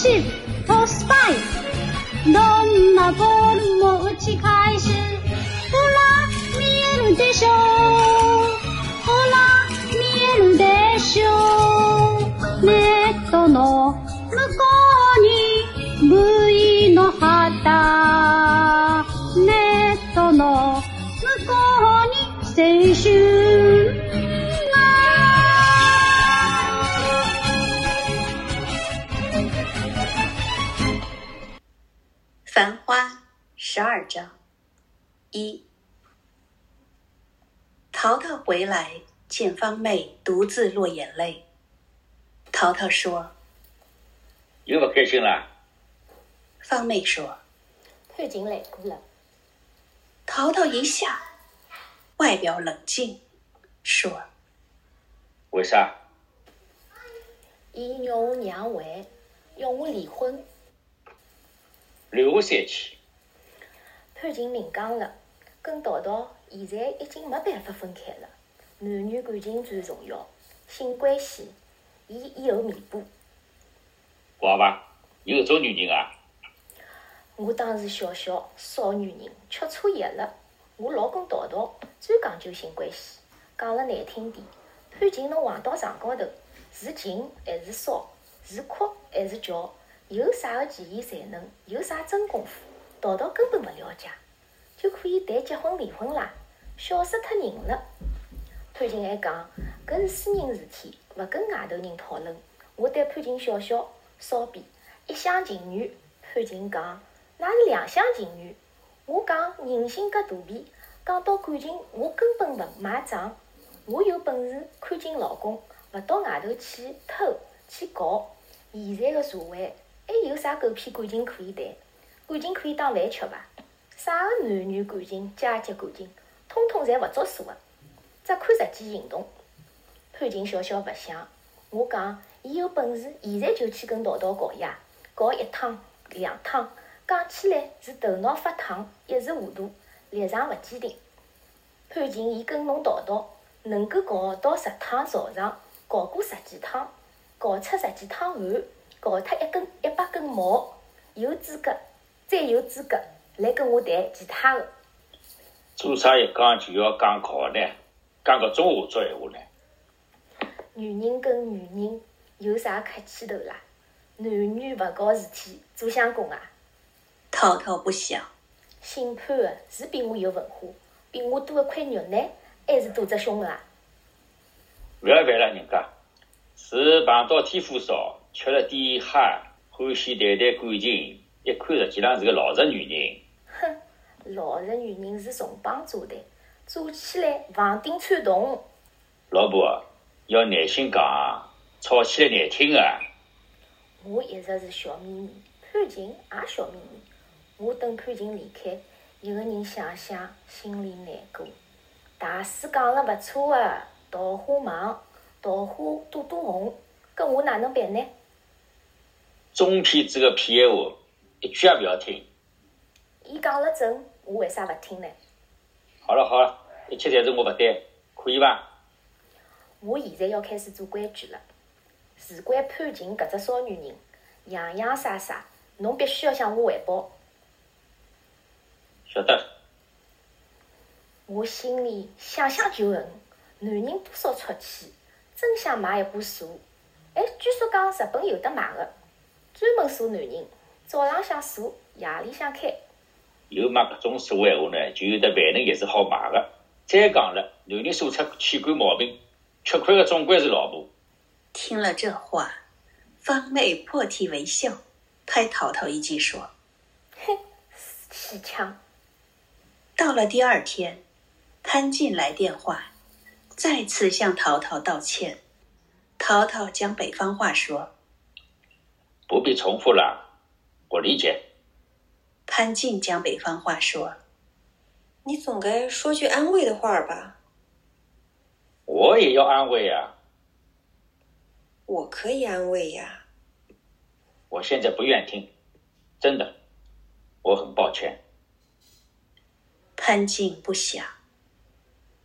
シーブとスパイ。どんなボールも打ち返すほら見えるでしょ。ほら見えるでしょ。ネットの向こうに V の旗。花十二章一。淘淘回来，见方妹独自落眼泪。淘淘说又不开心了？：“方妹说。潘景来过了，”淘淘一笑，外表冷静，说为啥？伊让我让位，要我离婚。留下三去。潘金明讲了，跟淘淘现在已经没办法分开了。男女感情最重要，性关系，伊以后弥补。好吧，有搿种女人啊？我当时小小少女人，吃错药了。我老公淘淘最讲究性关系，讲了难听点，潘景侬横到床高头，是静还是骚，是哭还是叫，有啥个技艺才能，有啥真功夫，淘淘根本勿了解，就可以谈结婚离婚啦，笑死脱人了。潘景还讲，搿是私人事体，勿跟外头人讨论。我对潘景笑笑，骚逼，一厢情愿。潘景讲，那是两厢情愿。我讲人性格大皮，讲到感情，我根本勿买账。我有本事看紧老公，勿到外头去偷去搞。现在个社会还有啥狗屁感情可以谈？感情可以当饭吃伐？啥个男女感情、阶级感情，通通侪勿作数个，只看实际行动。潘景笑笑勿想，我讲伊有本事，现在就去跟淘淘搞呀，搞一趟两趟，讲起来是头脑发烫，一时糊涂，立场勿坚定。潘景伊跟侬淘淘，能够搞到十趟朝上，搞过十几趟，搞出十几趟汗，搞脱一根一百根毛，有资格，再有资格来跟我谈其他的。做啥一讲就要讲搞呢？讲搿种话做闲话呢？女人跟女人有啥客气头啦？男女勿搞事体，做相公啊？滔滔不响。姓潘的是比我有文化，比我多一块肉呢，还是多只胸啊？勿要烦了人家，是碰到天妇烧，吃了点嗨，欢喜谈谈感情，一看实际上是个老实女人。哼，老实女人是重磅炸弹，炸起来房顶穿洞。老婆要耐心讲，吵起来难听啊！我一直是小秘密，潘晴也小秘密。我等潘晴离开，一个人想想，心里难过。大师讲了勿错的，桃花忙，桃花朵朵红，搿我哪能办呢？中篇子个屁闲话，一句也勿要听。伊讲了准，我为啥勿听呢？好了好了，一切侪是我勿对，可以伐？我现在要开始做规矩了。事关潘晴搿只骚女人，洋洋洒洒，侬必须要向我汇报。晓得。我心里想想就恨，男人多少出气，真想买一把锁。哎，据说讲日本有得买个，专门锁男人，早浪向锁，夜里向开。有卖搿种锁闲话呢，就有得万能钥匙好买个。再讲了，男人锁出器官毛病，吃亏的总归是老婆。听了这话，方妹破涕为笑，拍淘淘一记说哼，死气枪！：“到了第二天，潘进来电话，再次向淘淘道歉。淘淘将北方话说。不必重复了，我理解。潘静讲北方话说你总该说句安慰的话吧？我也要安慰啊！我可以安慰呀。我现在不愿听，真的，我很抱歉。：“潘静不想。”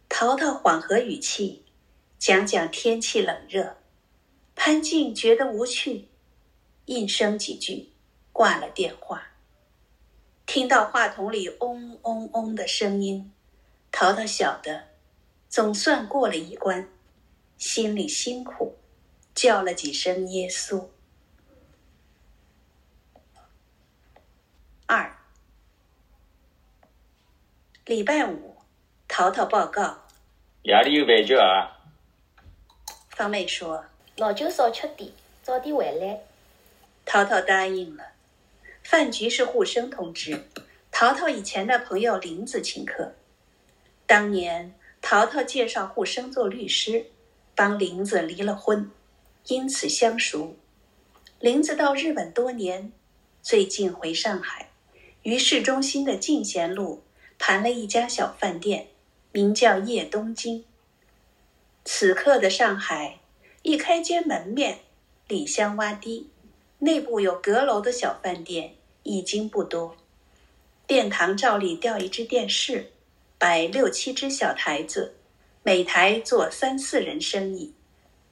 淘淘缓和语气，讲讲天气冷热。潘静觉得无趣，应声几句，挂了电话。听到话筒里嗡嗡嗡的声音，淘淘晓得总算过了一关，心里辛苦，叫了几声耶稣。二，礼拜五，淘淘报告，夜里有饭局啊！方妹说老酒少吃点，早点回来。淘淘答应了。饭局是沪生通知，淘淘以前的朋友林子请客。当年淘淘介绍沪生做律师，帮林子离了婚，因此相熟。林子到日本多年，最近回上海，于市中心的进贤路盘了一家小饭店，名叫叶东京。此刻的上海，一开间门面，里香洼低。内部有阁楼的小饭店已经不多，殿堂照例吊一只电视，摆六七只小台子，每台坐三四人生意。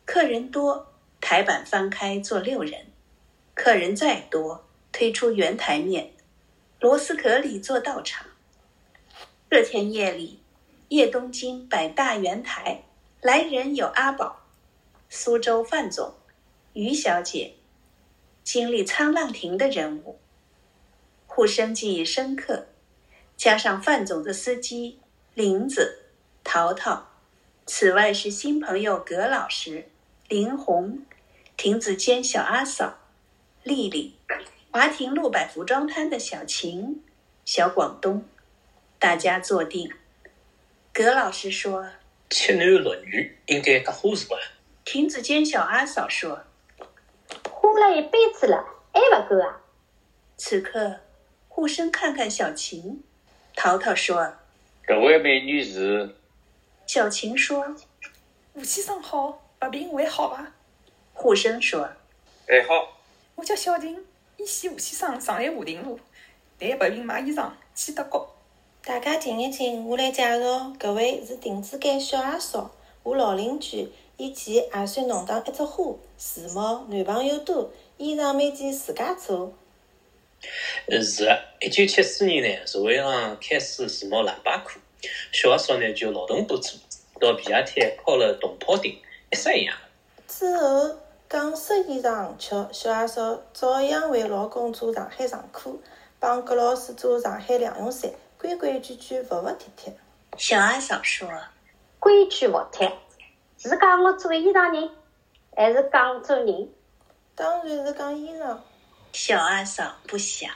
客人多，台板翻开坐六人；客人再多，推出圆台面，螺丝壳里做道场。这天夜里，叶东京摆大圆台，来人有阿宝、苏州范总、于小姐。经历沧浪亭的人物，互生记忆深刻，加上范总的司机林子、淘淘，此外是新朋友葛老师、林红、亭子间小阿嫂、丽丽、华亭路摆服装摊的小晴、小广东，大家坐定。葛老师说七男六女应该搭花数啊。：“亭子间小阿嫂说。”花了一辈子了，还不够啊！此刻，沪生看看小琴，淘淘说。搿位美女是……小琴说，吴先生好，白病还好伐？沪生说，还好，我叫小琴，依稀吴先生上海华亭路，谈白病买衣裳去德国。大家静一静，我来介绍，搿位是亭子间小阿嫂，我老邻居。以前也算弄堂一只花，时髦，男朋友多，衣裳每件自家做。是的，一九七四年呢，社会上开始时髦喇叭裤，小阿嫂呢就劳动部做，到皮鞋摊敲了铜泡钉，一式一样。之后港式衣裳巧，小阿嫂照样为老公做上海长裤，帮葛老师做上海两用衫，规规矩矩，服服帖帖。小阿嫂说，规矩服帖。是讲我做衣裳人，还是讲做人？当然是讲衣裳。小阿嫂不想。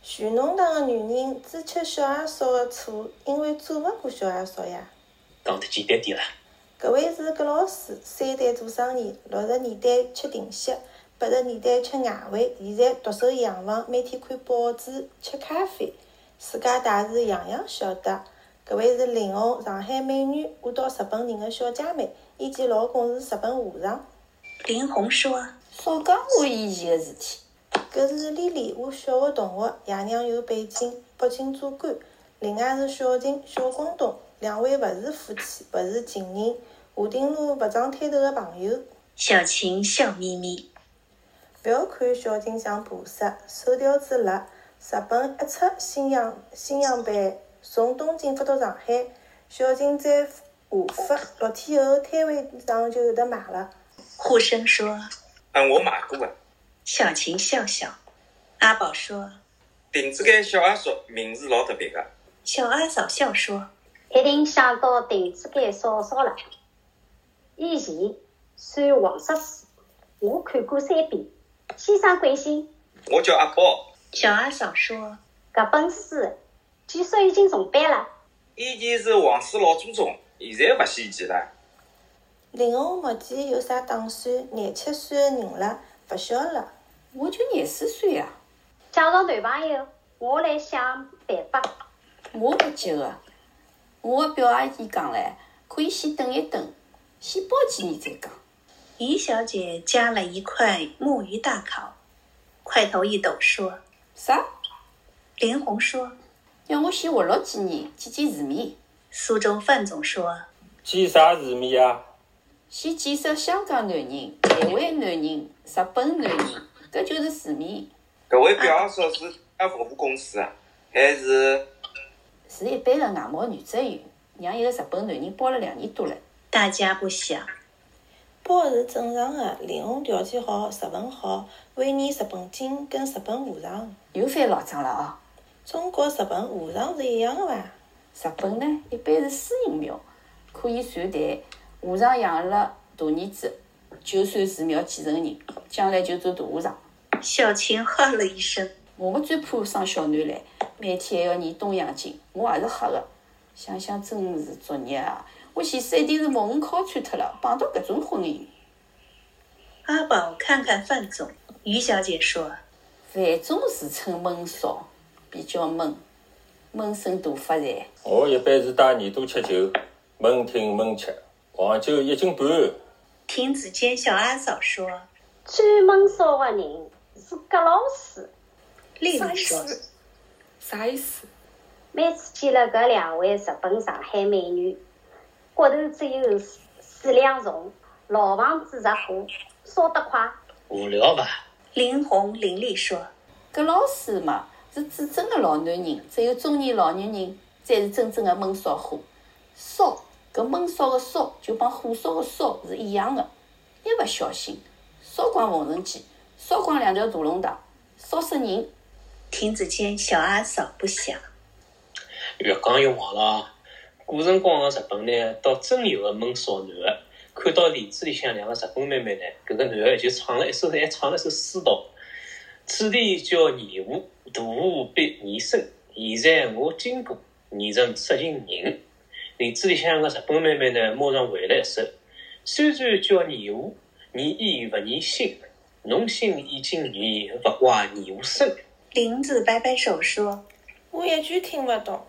全弄堂的女人只吃小阿嫂的醋，因为做勿过小阿嫂呀。讲得简单点啦。搿位是葛老师，三代做生意，六十年代吃定息，八十年代吃外汇，现在独守洋房，每天看报纸、吃咖啡，自家大事样样晓得。搿位是林红，上海美女，我到日本人个小姐妹，以前老公是日本和尚。林红说：“少讲我以前的事体。”搿是丽丽，我小学同学，爷娘有背景、北京做官。另外是小晴、小广东，两位勿是夫妻，勿是情人，华亭路勿装摊头的朋友。小晴笑眯眯。勿要看小晴像菩萨，手调子辣，日本一出新样新样版。从东京发到上海，小晴在华发六天后摊位上就有得卖了。沪生说：“嗯，我买过啊。”小晴笑笑。阿宝说：“亭子间小阿嫂名字老特别的。”小阿嫂笑说：“一定想到亭子间嫂嫂了。以前算黄色书，我看过三遍。先生贵姓？我叫阿宝。小阿嫂说：“搿本书。”据说已经重版了。以前是皇室老祖宗，现在勿稀奇了。林红目前有啥打算？廿七岁的人了，勿小了。我就廿四岁啊。介绍男朋友。我来想办法。我勿急个，我的表阿姨讲唻，可以先等一等，先包几年再讲。于小姐夹了一块木鱼大烤，块头一抖说啥？：“林红说。要我先活络几年，见见世面，”苏州范总说见啥世面啊？先见识香港男人、台湾男人、日本男人，搿就是世面。搿位表阿嫂是家服务公司啊，还是是一般的外贸女职员，让一个日本男人包了两年多了。大家不想。包是正常的，林红条件好，日文好，会念日本经跟日本和尚。又翻老账了啊！中国、日本和尚是一样的伐？日本呢，一般是私人庙，可以传代和尚养了大儿子，就算寺庙继承人，将来就做大和尚。小琴哈了一声，我们最怕生小囡来，每天还要念东洋经，我也是吓的。想想真是作孽啊！我前世一定是毛孔烤穿脱了，碰到搿种婚姻。阿宝看看范总，于小姐说范总自称闷骚，比较闷，闷声大发财。我一般是带耳朵吃酒，闷听闷吃，黄酒一斤半。亭子间小阿嫂说，最闷骚的人是葛老师。丽丽说？啥意思？每次见了搿两位日本上海美女，骨头只有四四两重，老房子着火，烧得快。无聊伐？林红林丽说，搿老师嘛，是指真的老男人，只有中年老年人才是真正的闷骚货。烧，搿闷骚的烧就帮火烧的烧是一样的，一勿小心烧光缝纫机，烧光两条大龙堂，烧死人。亭子间小阿嫂不想。越讲越黄了！古辰光的日本呢，倒真有个闷骚男个。看到帘子里向两个日本妹妹呢，搿个男个就唱了一首，还唱了一首诗道：“此地叫泥湖，大湖比泥深。现在我经过，泥成十斤人。”林子里向个日本妹妹呢，马上回了一首：“虽然叫泥湖，泥意勿念心。侬心已经泥，勿怪泥湖深。”林子摆摆手说我一句听勿懂。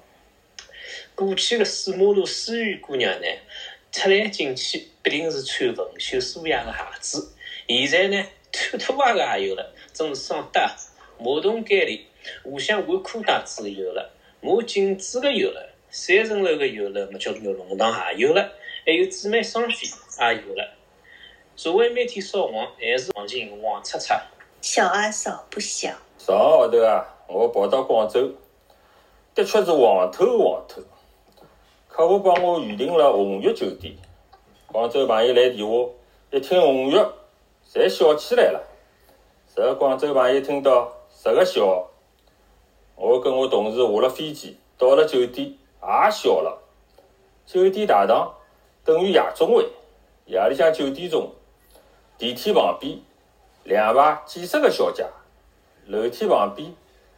过去个水马路思雨姑娘呢，出来进去必定是穿文绣素雅的鞋子。现在呢，穿拖鞋的也有了，真是爽哒！马桶盖里互相换裤带子的有了，马颈子的有了，三层楼的有了，么叫做龙堂也有了，还有姊妹双飞也有了。社会每天烧黄，还是黄金黄擦擦。小阿嫂不想。上个号头啊，我跑到广州，的确是黄透黄透。客户帮我预订了红玉酒店，广州朋友来电话，一听红玉，侪笑起来了。十个广州朋友听到，十个笑。我跟我同事下了飞机，到了酒店，也笑了。酒店大堂等于夜总会，夜里向九点钟，电梯旁边两排几十个小姐。楼梯旁边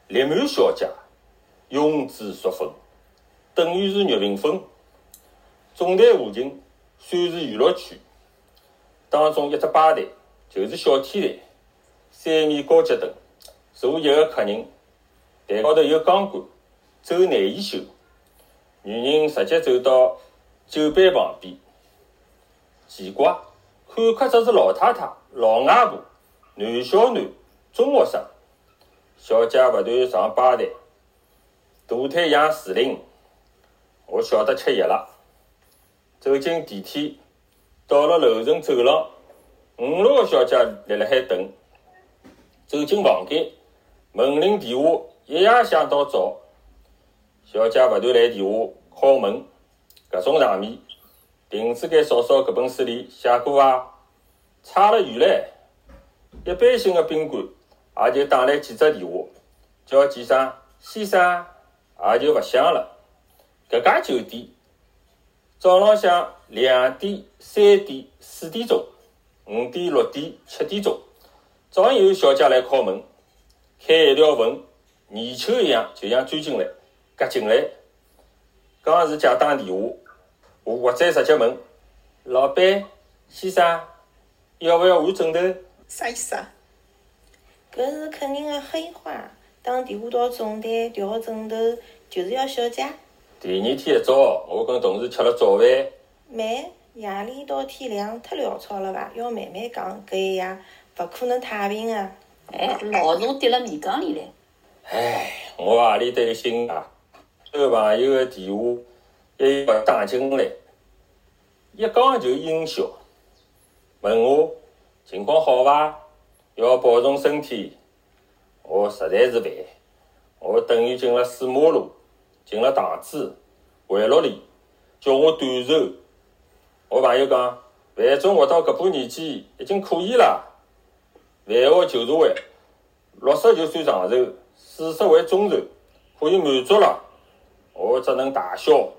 立满小姐，拥挤如风，等于是岳平峰。总台附近算是娱乐区，当中一只吧台就是小天台，三面高脚凳，坐一个客人，台高头有钢管，走内衣秀。女人直接走到酒杯旁边，奇怪，看客只是老太太、老外婆、男小囡、中学生。小姐勿断上吧台，大腿像树林。我晓得吃药了。走进电梯，到了楼层走廊，五六个小姐立辣海等。走进房间，门铃电话一夜响到早。小姐勿断来电话敲门，搿种场面，亭子间嫂嫂搿本书里写过伐？差了远唻！一般性的宾馆。也就打来几只电话，叫几声先生，也就勿响了。搿家酒店早浪向两点、三点、四点钟、五点、六点、七点钟，照样有小姐来敲门，开一条缝，泥鳅一样就像钻进来，夹进来。刚是假打电话，我或者直接问老板先生，要勿要换枕头？啥意思啊？搿是客人的黑话，打电话到总台调枕头，就是要小姐。第二天一早，我跟同事吃了早饭，慢，夜里到天亮太潦草了伐？要慢慢讲，搿一夜勿可能太平个。哎，老茶滴了米缸里来。哎，我何里担心啊？个朋友个电话一要打进来，一讲就阴笑，问我情况好伐？要保重身体。我实在是烦，我等于进了水马路，进了塘子，回落里，叫我断手。我朋友讲，范总活到搿把年纪已经可以了，饭后就是会，六十就算长寿，四十为中寿，可以满足了。我只能大笑。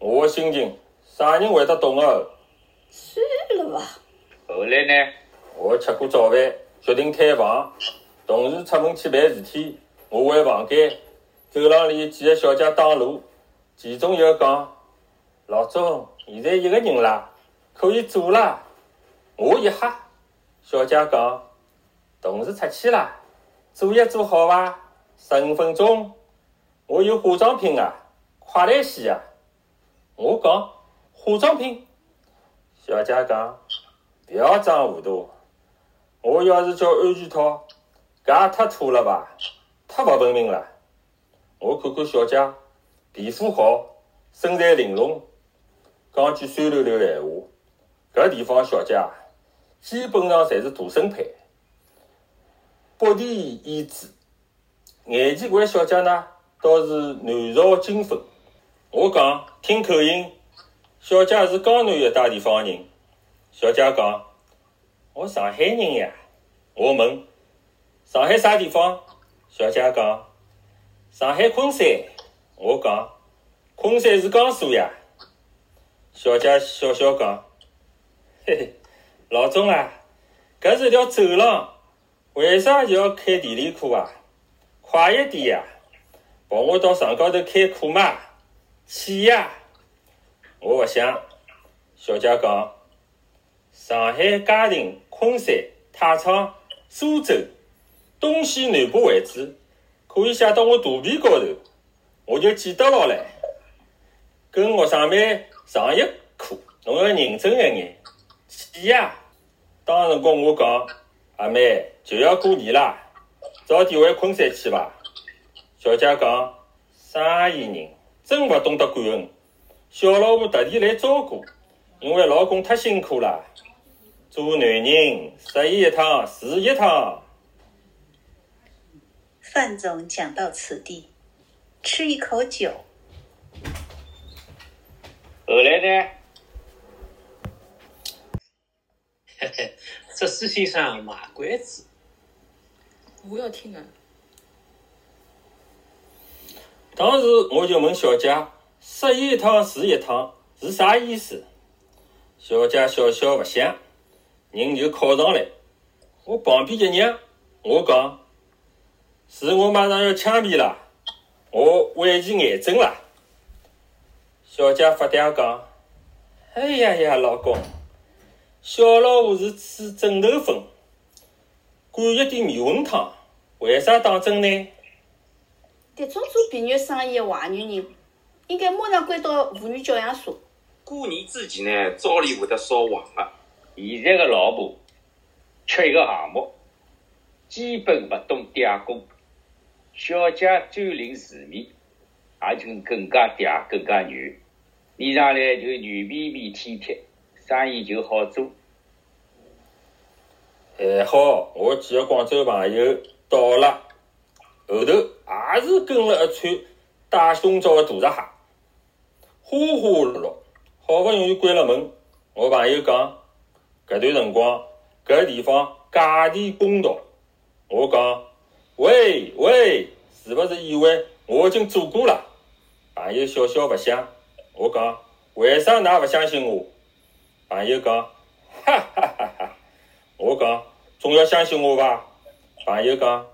我的心情，啥人会得懂哦？算了吧。后来呢？我吃过早饭，决定开房。同事出门去办事体，我回房间。走廊里几个小姐挡路，其中一个讲：“老总，现在一个人啦，可以坐啦。”我一吓，小姐讲：“同事出去啦，坐一做好伐？十五分钟。我有化妆品啊，快来洗啊！”我讲：“化妆品。”小姐讲：“不要装糊涂。我要是叫安全套，搿也太土了吧，太勿文明了。”我看看小姐，皮肤好，身材玲珑，讲句酸溜溜闲话，搿地方小姐基本上侪是大身配，薄地胭脂，眼前搿位小姐呢，倒是南朝金粉。我讲听口音，小姐是江南一带地方人。小姐讲，我上海人呀。我问，上海啥地方？小姐讲。上海昆山，我讲，昆山是江苏呀。小姐笑笑讲，嘿嘿，老总啊，搿是条走廊，为啥就要开地理课啊？快一点呀，帮我到上高头开课嘛，去呀！我勿想。小姐讲，上海、嘉定、昆山、太仓、苏州，东西南北位置。可以写到我肚皮高头，我就记得牢唻。跟学生妹上一课，侬要认真一眼。去呀！当辰光我讲，阿妹就要过年啦，早点回昆山去伐？小姐讲，生意人真勿懂得感恩，小老婆特地来照顾，因为老公太辛苦了。做男人，失意一趟，是一趟。范总讲到此地，吃一口酒。后来呢？嘿嘿，这施先生卖关子。我要听啊！当时我就问小姐：“十一趟是一趟是啥意思？”小姐笑笑不响，人就靠上来。我旁边一让，我讲。是我马上要枪毙了，我晚期癌症了。小姐发嗲讲：“哎呀呀，老公，小老虎是吹枕头风，管一点灭蚊汤，为啥打针呢？”迭种做避孕生意的坏女人，应该马上关到妇女教养所。过年之前呢，照例会得烧黄的。现在的老婆缺一个项目，基本勿懂嗲工。小姐专领市面，也就更加嗲、更加软，脸上来就软绵绵、体贴，生意就好做。还好，我几个广州朋友到了，后头也是跟了一串戴胸罩的大闸蟹，花花绿绿，好不容易关了门。我朋友讲，搿段辰光搿地方价钿公道。我讲。喂喂，是勿是以为我已经做过了？朋友笑笑勿响。我讲，为啥㑚勿相信我？朋友讲，哈哈哈哈！我讲，总要相信我伐？朋友讲，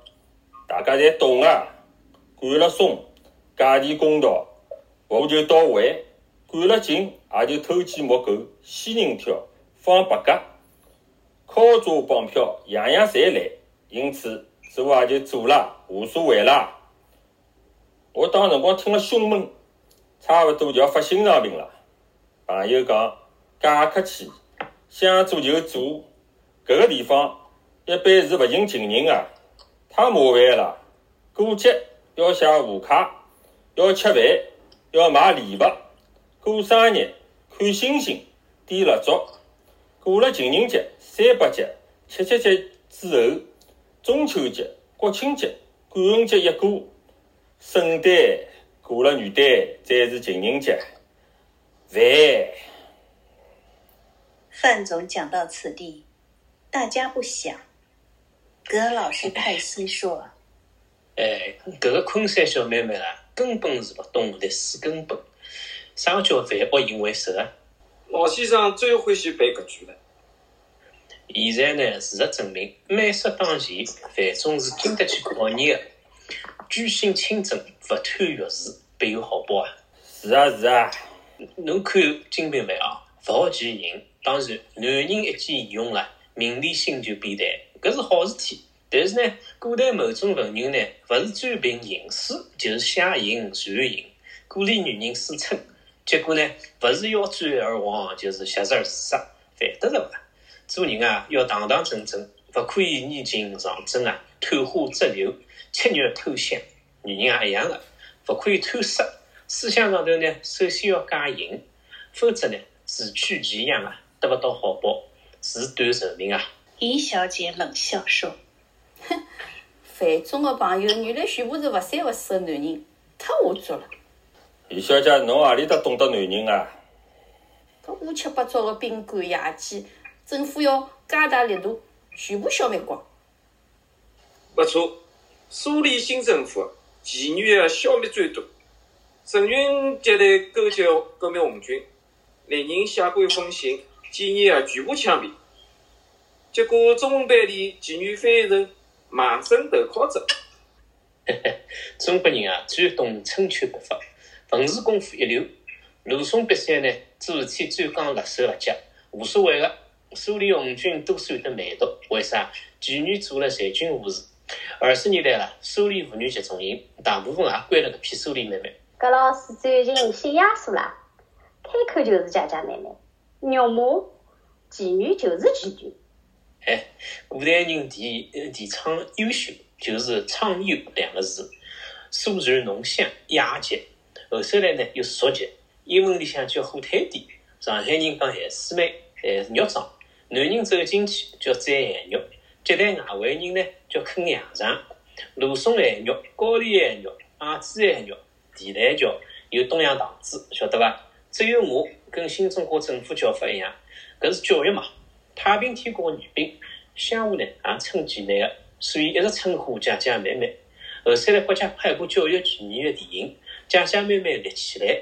大家侪懂啊，管了松，价钿公道，服务就到位；管了紧，也就偷鸡摸狗，仙人跳，放白鸽，敲诈绑票，样样侪来。因此。做也就做了，无所谓啦。我当辰光听了胸闷，差勿多就要发心脏病了。朋友讲，假客气，想做就做。搿个地方一般是勿寻情人个，太麻烦了。过节要写贺卡，要吃饭，要买礼物。过生日看星星，点蜡烛。过了情人节、三八节、七夕节之后，中秋节、国庆节、感恩节一过。圣诞过了元旦，再是情人节。烦。范总讲到此地，大家不想。葛老师叹息说：“哎，搿个昆山小妹妹啊，根本是勿懂历史根本。啥叫万恶淫为首啊？老先生最欢喜背搿句了。现在呢，事实证明，美色当前，范总是经得起考验的。居心清正，勿贪欲事，必有好报啊！是啊是啊，侬看金瓶梅啊，勿好见人。当然，男人一见义勇啊，名利心就变淡，搿是好事体。但是呢，古代某种文人呢，勿是专凭吟诗，就是写吟传吟，鼓励女人思春。结果呢，勿是要转而亡，就是挟持而自杀，犯得着伐？做人啊，要堂堂正正，勿可以逆境上阵啊，探花折柳。吃肉偷香，女人也一样的，勿可以贪色。思想上头呢，首先要戒淫，否则呢，自取其殃啊，得勿到好报，自断寿命啊。尹小姐冷笑说：“哼，范总的朋友原来全部是勿三勿四的男人，太下作了。”李小姐，侬何里搭懂得男人啊？搿乌七八糟的宾馆夜店，政府要加大力度，全部消灭光。不错。苏联新政府妓女的消灭最多，陈云接待勾结革命红军，令人写过一封信，建议啊全部枪毙。结果中文版里妓女翻译成“盲生投靠者”。中国人啊最懂春秋笔法，文字功夫一流。鲁宋比赛呢，做事体专讲辣手辣脚，无所谓的。苏联红军都算得蛮毒，为啥？妓女做了残军无事。二十年代了，苏联妇女集中营，大部分也关了个批苏联妹妹。葛老师最近有些压缩啦，开口就是姐姐妹妹，肉麻，妓女就是妓女。哎，古代人提提倡优秀，就是倡优两个字。苏州浓香雅洁，后首来呢又俗洁，英文里向叫火腿店。上海人讲咸丝妹，咸肉装。男人走进去叫摘咸肉。接待外围人呢，叫啃羊肠，芦笋咸肉、高丽咸肉、阿子咸肉、地蛋饺，有东洋糖子，晓得伐？只有我跟新中国政府叫法一样，搿是教育嘛。太平天国的女兵，乡下呢也称妓女个，所以一直称呼姐姐妹妹。后头来国家拍部教育妓女的电影，姐姐妹妹立起来。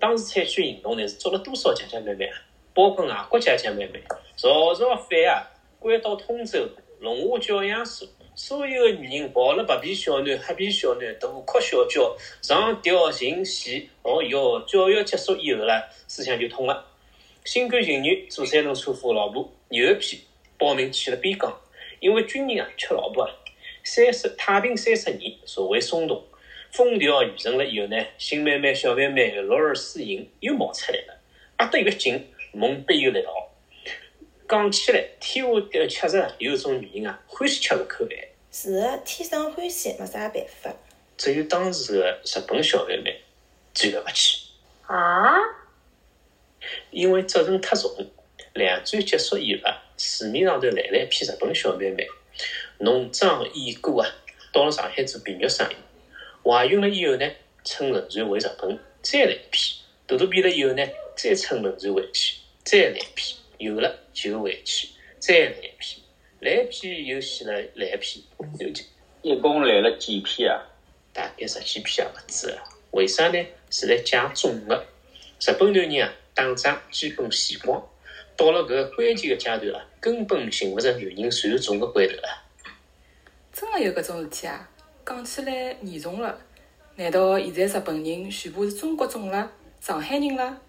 当时采取行动呢，是抓了多少姐姐妹妹啊？包括外国姐姐妹妹，朝朝反啊，关到通州。龙华教养所，所有的女人抱了白皮小囡、黑皮小囡，大哭小叫，上吊寻死。哦哟，教育结束以后啦，思想就通了。心甘情愿做三轮车夫的老婆，有一批报名去了边疆，因为军人啊缺老婆啊。三十太平三十年，社会松动，风调雨顺了以后呢，新妹妹、小妹妹落儿私营又冒出来了，压得越紧，梦必有力道。讲起来，天下的确实有种女人啊，欢喜吃搿口饭。是的，天生欢喜，没啥办法。只有当时的日本小妹妹最了不起。啊？因为责任太重，两战结束以后啊，市面上头来了一批日本小妹妹，浓妆艳裹啊，到了上海做皮肉生意。怀孕了以后呢，乘轮船回日本，再来一批。肚肚皮了以后呢，再乘轮船回去，再来一批。有了就回去，再来一批，来一批又死了，来一批又就一共来了几批啊？大概十几批也勿止。为啥呢？是来讲总的。日本男人啊，打仗基本死光，到了搿个关键的阶段啊，根本寻勿着男人传种的关头了。真的有搿种事体啊？讲起来严重了。难道现在日本人全部是中国种了？上海人了？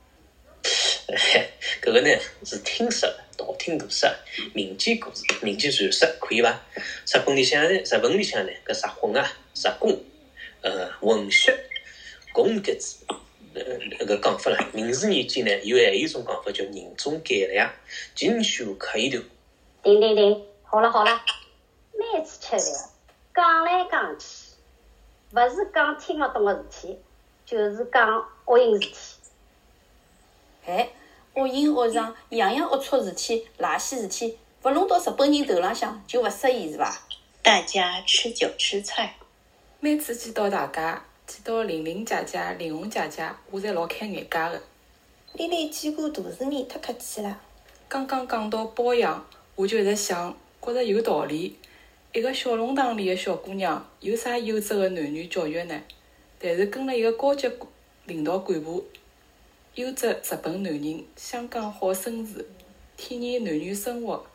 搿个呢是听说的，道听途说、民间故事、民间传说，可以伐？日本里向呢，日本里向呢，搿日本啊、日工、呃，文学、工格子，呃，搿讲法啦。明治年间呢，有还有一种讲法叫人中改良，进修可以头。停停停，好了好了，每次吃饭讲来讲去，勿是讲听勿懂个事体，就是讲恶心事体。哎，恶淫恶上，样样龌龊事体、垃圾事体，勿弄到日本人头浪向就勿适宜是伐？大家吃酒吃菜，每次见到大家，见到玲玲姐姐、玲红姐姐，我侪老开眼界个。丽丽见过大世面，太客气了。刚刚讲到包养，我就一直想，觉着有道理。一个小弄堂里的小姑娘，有啥优质的男女教育呢？但是跟了一个高级领导干部，优质日本男人，香港好绅士，体验男女生活，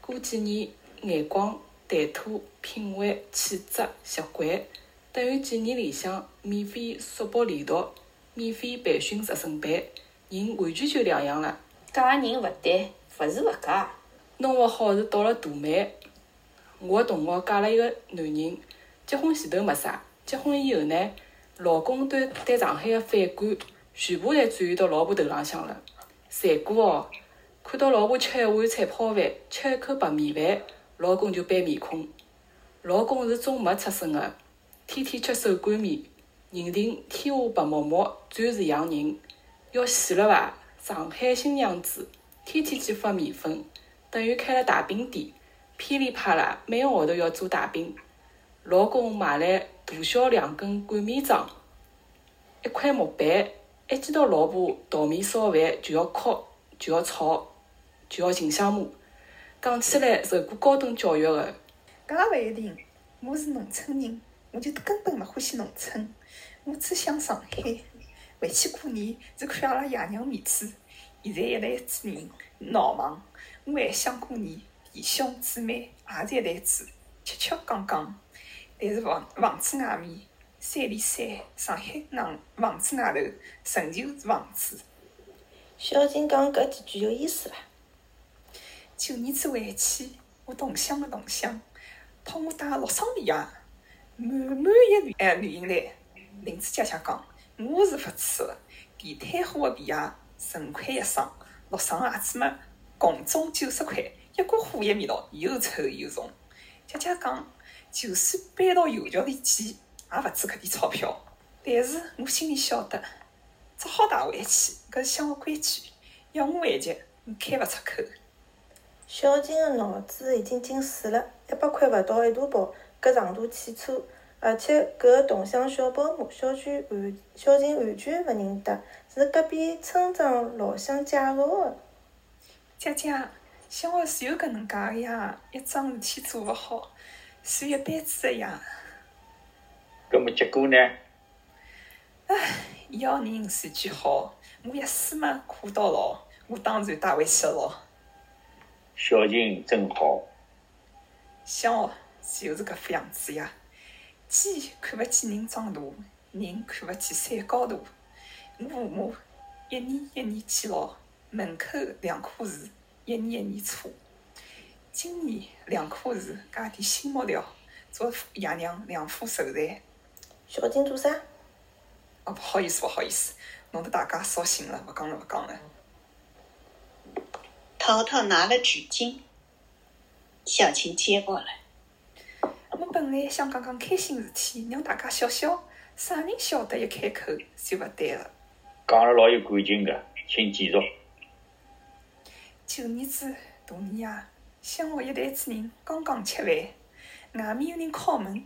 过几年眼光、谈吐、品味、气质、习惯，等于几年里向免费速博连读，免费培训直升班，人完全就两样了。嫁人勿对，勿是勿嫁。弄勿好是倒了大霉。我个同学嫁了一个男人，结婚前头没啥，结婚以后呢，老公对对上海个反感，全部侪转移到老婆头浪向了。残酷哦！看到老婆吃一碗菜泡饭，吃一口白米饭，老公就板面孔。老公是种没出身个，天天吃手擀面，认定天下白馍馍专是养人。要死了伐？上海新娘子，天天去发面粉，等于开了大饼店。噼里啪啦，每个号头要做大饼。老公买来大小两根擀面杖，一块木板，一见到老婆淘面烧饭就要哭，就要吵，就要寻相骂。讲起来受过高等教育个，搿也勿一定。我是农村人，我就根本勿欢喜农村，我只想上海。回去过年是看阿拉爷娘面子。现在一代子人闹忙，我还想过年。弟兄姊妹也是一台子，吃吃讲讲。但是房房子外面，山里山，上海硬，房子外头陈旧是房子。小静讲搿几句有意思伐？旧年子回去，我同乡个同乡托我带六双皮鞋，满满一旅哎旅行袋。林子姐姐讲，我是勿吹个，地摊货个皮鞋十五块一双，六双鞋子嘛，共总九十块。一股火一味道，又臭又重。姐姐讲，就算搬到油桥里去，也勿止搿点钞票。但是我心里晓得，只好带回去，搿是乡下规矩。要我回去，我开勿出口。小静个脑子已经进水了，一百块勿到一大包，搿长途汽车，而且搿个同乡小保姆，小娟完小静完全勿认得，是隔壁村长老乡介绍个。姐姐。生活是有搿能介个呀，一桩事体做勿好，算一辈子个呀。搿么结果呢？唉，要人算句好，我一死嘛，苦到老，我当然带回去了咯。小琴真好。生活就是搿副样子呀，鸡看勿起人长大，人看勿起山高大。我父母一年一年去老，门口两棵树。一年一年错，今年两棵树加点新木料，做爷娘两副寿材。小金做啥？哦，不好意思，不好意思，弄得大家扫兴了，勿讲了，勿讲了。淘淘拿了纸巾，小琴接过来。我本来想讲讲开心事体，让大家笑笑，啥人晓得一开口就勿对了。讲了老有感情个，请继续。旧年子大年夜，乡下一代子人刚刚吃饭，外面有人敲门，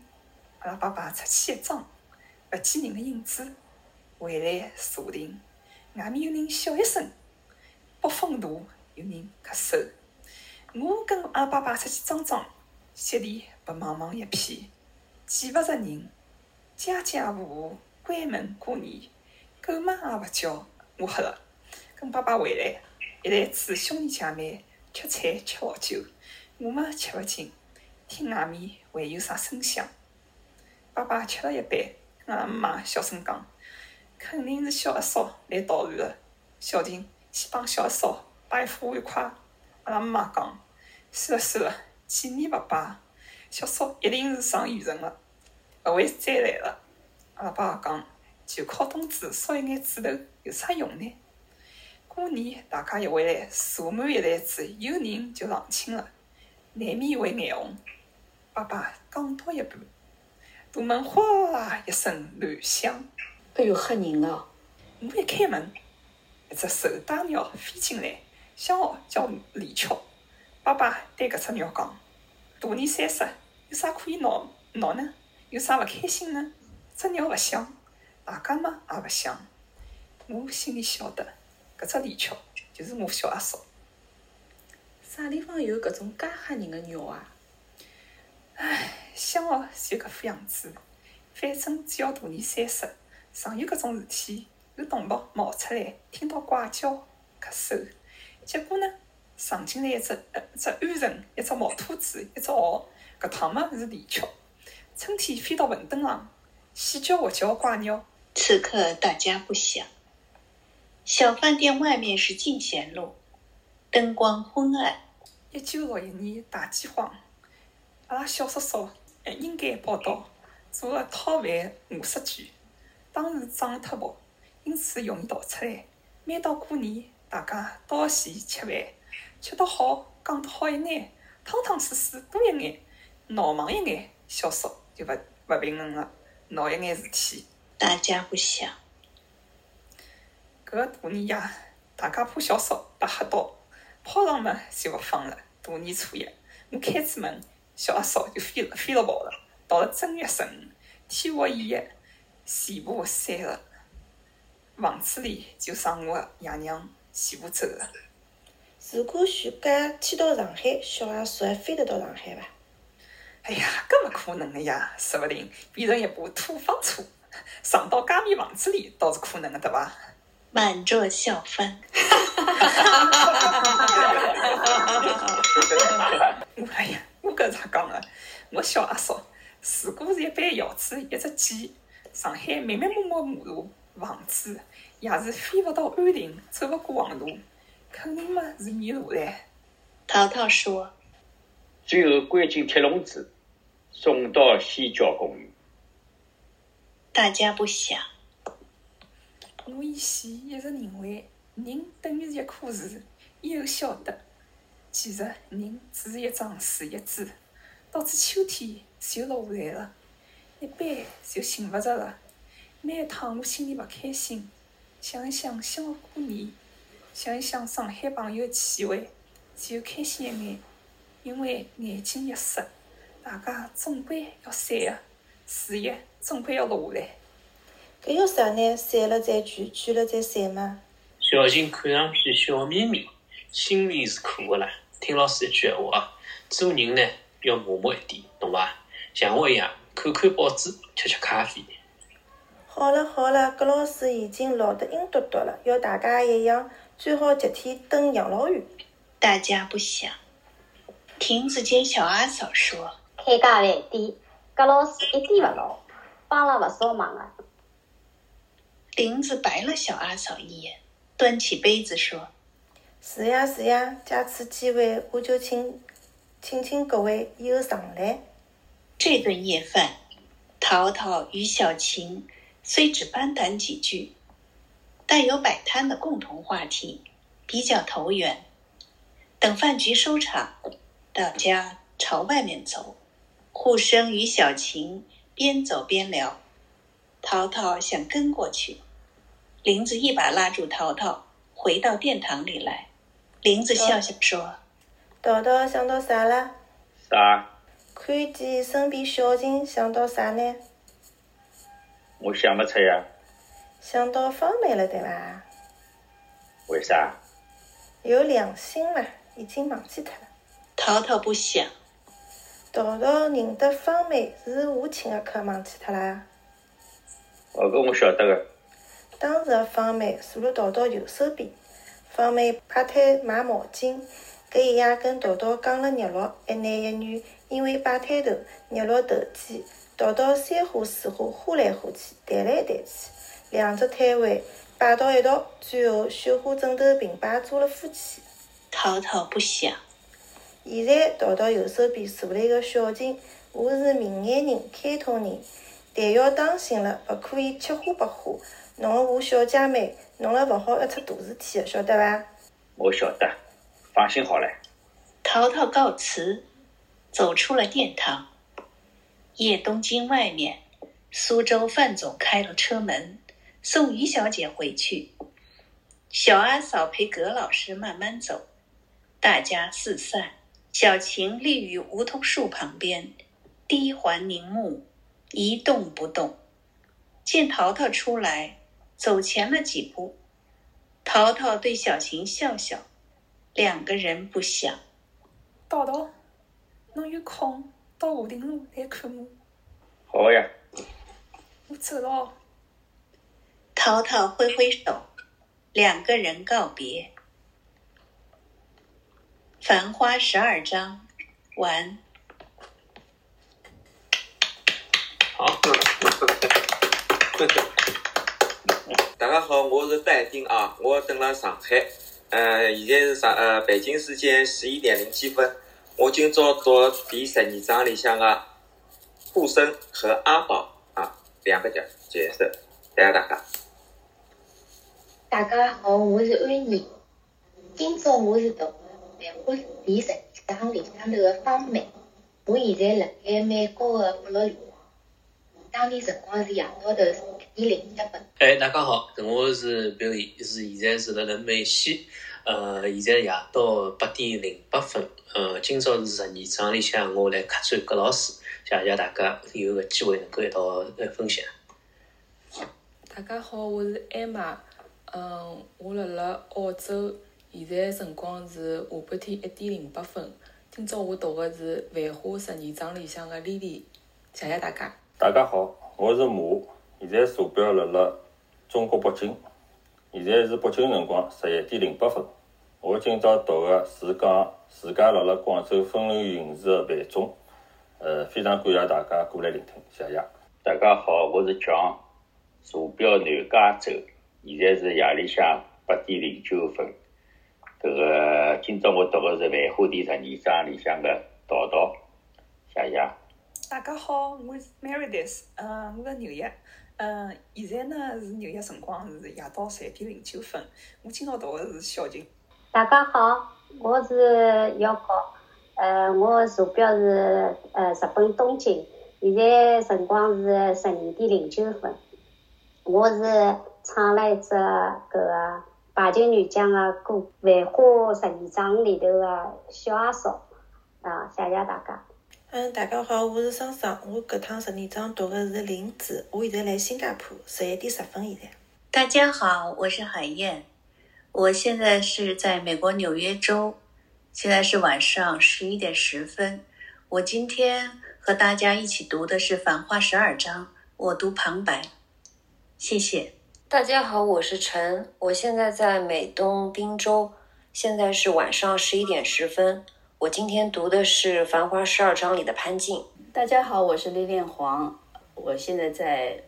阿拉爸爸出去一装，勿见人的影子，回来坐定，外面有人笑一声，北风大，有人。咳嗽，我跟阿爸爸出去装装，席地白茫茫一片，见勿着人，家家户户关门过年，狗嘛也勿叫，我黑了，跟爸爸回来。一台子兄弟姐妹吃菜吃老酒，我嘛吃勿进，听外面还有啥声响。爸爸吃了一半，阿拉妈小声讲：“肯定是小阿嫂来捣乱了。”小婷，去帮小阿嫂摆一副碗筷，阿拉妈妈讲：“算了算了，几年勿摆，小叔一定是上县城了，勿会再来了。”阿拉爸讲：“就靠冬子烧一眼猪头，有啥用呢？过年大家一回来，坐满一台子，有人就上亲了，难免会眼红。”爸爸讲到一半，大门哗一声乱响。哎哟，吓人啊！我一开门，一只瘦大鸟飞进来，小号叫李巧。爸爸对搿只鸟讲：“大年三十，有啥可以闹闹呢？有啥勿开心呢？”只鸟勿响，大家嘛也勿响。我心里晓得，搿只李巧就是我小阿嫂。啥地方有搿种介吓人的鸟啊？唉，想哦就搿副样子。反正只要大年三十，常有搿种事体，有动物冒出来，听到怪叫、咳嗽。结果呢，闯进来一只呃只鹌鹑，一只毛兔子，一只獒。搿趟嘛是李巧，春天飞到坟墩上，喜叫活叫怪鸟。此刻大家不响。小饭店外面是进贤路，灯光昏暗。一九六一年大饥荒。阿拉小叔叔还应该报道做个讨饭饿死鬼，当时长了太薄，因此容易逃出来。每到过年，大家到前吃饭，吃得好，讲得好一眼，汤汤水水多一眼，闹忙一眼，小叔就勿勿平衡了，闹一眼事体。大家不想。搿个大年夜，大家怕小叔被吓到，炮仗嘛就勿放了。大年初一，我开住门。小阿嫂就飞了，飞了跑了。到了正月十五，天和一夜，全部散了。房子里就剩我爷娘，全部走了。如果徐家迁到上海，小阿叔还飞得到上海伐？哎呀，搿勿可能的呀！说勿定变成一部土方车，上到家面房子里，倒是可能的，对伐？满座笑翻。哎呀！我搿咋讲个？我小阿叔，如果是一班鹞子，一只鸡，上海密密麻麻马路、房子，也是飞勿到安定，走勿过黄路，肯定嘛是迷路唻。淘淘说：“最后关进铁笼子，送到西郊公园。”大家不想。我以前一直认为，人等于是一棵树，以后晓得。其实，人只是一张树叶子，到至秋天就落下来了，一般就寻勿着了。每一趟我心里勿开心，想一想想要过年，想一想上海朋友聚会，就开心一眼。因为眼睛一湿，大家总归要散个，树叶总归要落下来。搿有啥呢？散了再聚，聚了再散吗？小琴看上去笑眯眯，心里是苦个啦。听老师一句闲话啊，做人呢要默默一点，懂伐？像我一样，看看报纸，吃吃咖啡。好了好了，葛老师已经老得阴嘟嘟了，要大家一样，最好集体蹲养老院。大家不想。亭子间小阿嫂说：“开家饭店，葛老师一点勿老，帮了勿少忙啊。”林子白了小阿嫂一眼，端起杯子说。是呀是呀，借此机会，我就请请请各位以后常来。这顿夜饭，淘淘与小琴虽只攀谈几句，但有摆摊的共同话题，比较投缘。等饭局收场，大家朝外面走，护生与小琴边走边聊。淘淘想跟过去，林子一把拉住淘淘，回到殿堂里来。林子笑笑说：“淘淘想到啥了？啥？看见身边小琴，想到啥呢？我想不出呀。想到方梅了，对伐？为啥？有良心嘛，已经忘记脱了。淘淘不想。淘淘认得方梅是我请的客，忘记脱啦。哦，搿我晓得个。当时的方梅坐辣淘淘右手边。方妹摆摊卖毛巾，搿一夜跟桃桃讲了日落，一男一女，因为摆摊头，日落投机，桃桃三花四花，花来花去，谈来谈去，两只摊位摆到一道，最后绣花枕头并排做了夫妻。淘淘不想。现在桃桃右手边坐了一个小静，我是明眼人、开通人，但要当心了，勿可以吃花白花，侬和我小姐妹，弄了勿好要出大事体的，晓得伐？我晓得，放心好了。淘淘告辞，走出了殿堂。叶东京外面，苏州范总开了车门，送于小姐回去。小阿嫂陪葛老师慢慢走，大家四散。小晴立于梧桐树旁边，低环凝目，一动不动。见淘淘出来，走前了几步。淘淘对小琴笑笑，两个人不想。淘淘，侬有空到华亭路来看我。好呀。我走了。淘淘挥挥手，两个人告别。繁花十二章，完。好。大家好，我是戴丁啊，我等了上海，呃，现在是上呃北京时间十一点零七分。我今朝读第十二章里向的护生和阿宝啊两个角角色，谢谢大家。大家好，我是安妮。今朝我是读《繁花》第十二章里向头的方梅。我现在辣盖美国的佛罗里达，当地辰光是夜到头十一点零一分。哎，大家好，我是 Billy，是现在是辣辣美西，呃，现在夜到八点零八分。呃，今朝是十二章里向，我来客串葛老师，谢谢大家有个机会能够一道来分享。大家好，我是艾玛，嗯，我辣辣澳洲，现在辰光是下半天一点零八分。今朝我读的是《繁花》十二章里向的莉莉，谢谢大家。大家好，我是马，现在坐标辣辣中国北京，现在是北京辰光十一点零八分。我今朝读的是讲自家辣辣广州风流韵事的范总，呃，非常感谢大家过来聆听，谢谢。大家好，我是蒋，坐标南加州，现在是夜里向八点零九分。这个今朝我读的是《繁花》第十二章里向的道道，谢谢。大家好，我是 Meredith，嗯，我在纽约，呃，现在呢是纽约辰光是夜到十一点零九分。我今朝读的是小静。大家好，我是姚高，呃，我坐标是呃日本东京，现在辰光是十二点零九分。我是唱了一只搿个白金女将的歌《繁花》十二章里头的小阿嫂，啊，谢谢大家。嗯，大家好，我是桑桑，我搿趟十二章读的是林子，我现在来新加坡，十一点十分现在。大家好，我是海燕。我现在是在美国纽约州，现在是晚上十一点十分。我今天和大家一起读的是《繁花》十二章，我读旁白。谢谢。大家好，我是陈，我现在在美东宾州，现在是晚上十一点十分。我今天读的是《繁花》十二章里的潘静。大家好，我是李恋黄，我现在在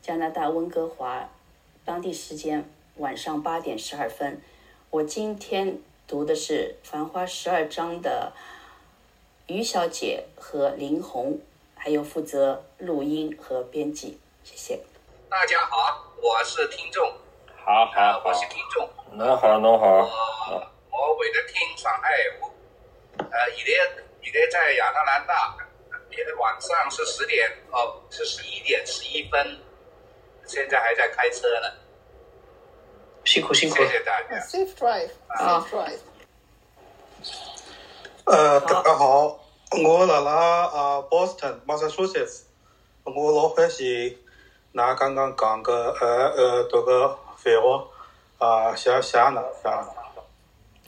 加拿大温哥华，当地时间。晚上八点十二分，我今天读的是《繁花》十二章的于小姐和林红，还有负责录音和编辑，谢谢。大家好，我是听众。好好好。我是听众。侬好，侬好。我我为了听上海话，呃，现在现在在亚特兰大，现在晚上是十点哦，是十一点十一分，现在还在开车呢。辛苦辛苦，谢谢大家。Safe drive，Safe drive。呃，大家好，我辣辣啊 Boston，Massachusetts。我老欢喜那刚刚讲个呃呃读个废话啊，谢谢㑚，谢谢。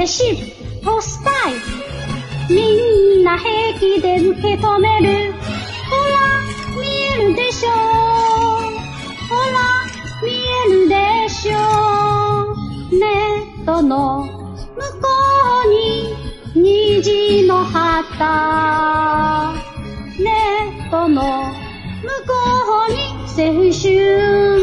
レシートスパイみんな平気で受け止めるほら見えるでしょほら見えるでしょネットの向こうに虹の旗。ネットの向こうに青春。